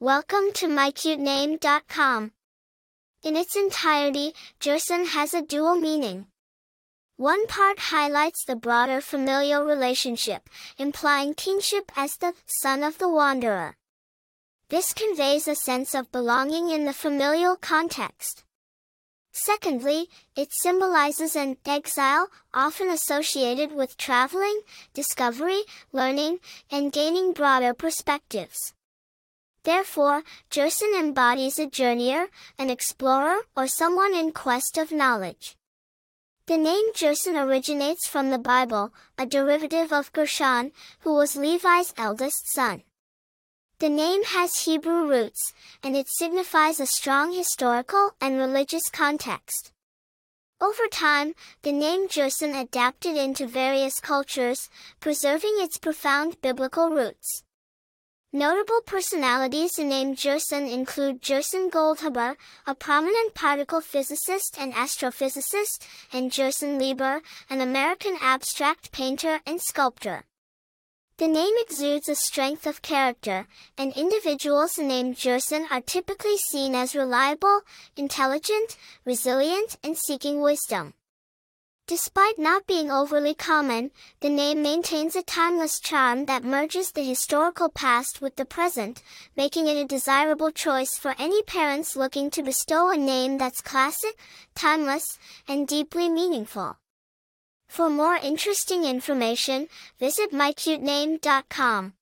Welcome to mycutename.com. In its entirety, Gerson has a dual meaning. One part highlights the broader familial relationship, implying kinship as the son of the wanderer. This conveys a sense of belonging in the familial context. Secondly, it symbolizes an exile, often associated with traveling, discovery, learning, and gaining broader perspectives. Therefore, Gerson embodies a journeyer, an explorer, or someone in quest of knowledge. The name Gerson originates from the Bible, a derivative of Gershon, who was Levi's eldest son. The name has Hebrew roots, and it signifies a strong historical and religious context. Over time, the name Gerson adapted into various cultures, preserving its profound biblical roots. Notable personalities named Gerson include Gerson Goldhaber, a prominent particle physicist and astrophysicist, and Gerson Lieber, an American abstract painter and sculptor. The name exudes a strength of character, and individuals named Jerson are typically seen as reliable, intelligent, resilient, and seeking wisdom. Despite not being overly common, the name maintains a timeless charm that merges the historical past with the present, making it a desirable choice for any parents looking to bestow a name that's classic, timeless, and deeply meaningful. For more interesting information, visit mycutename.com.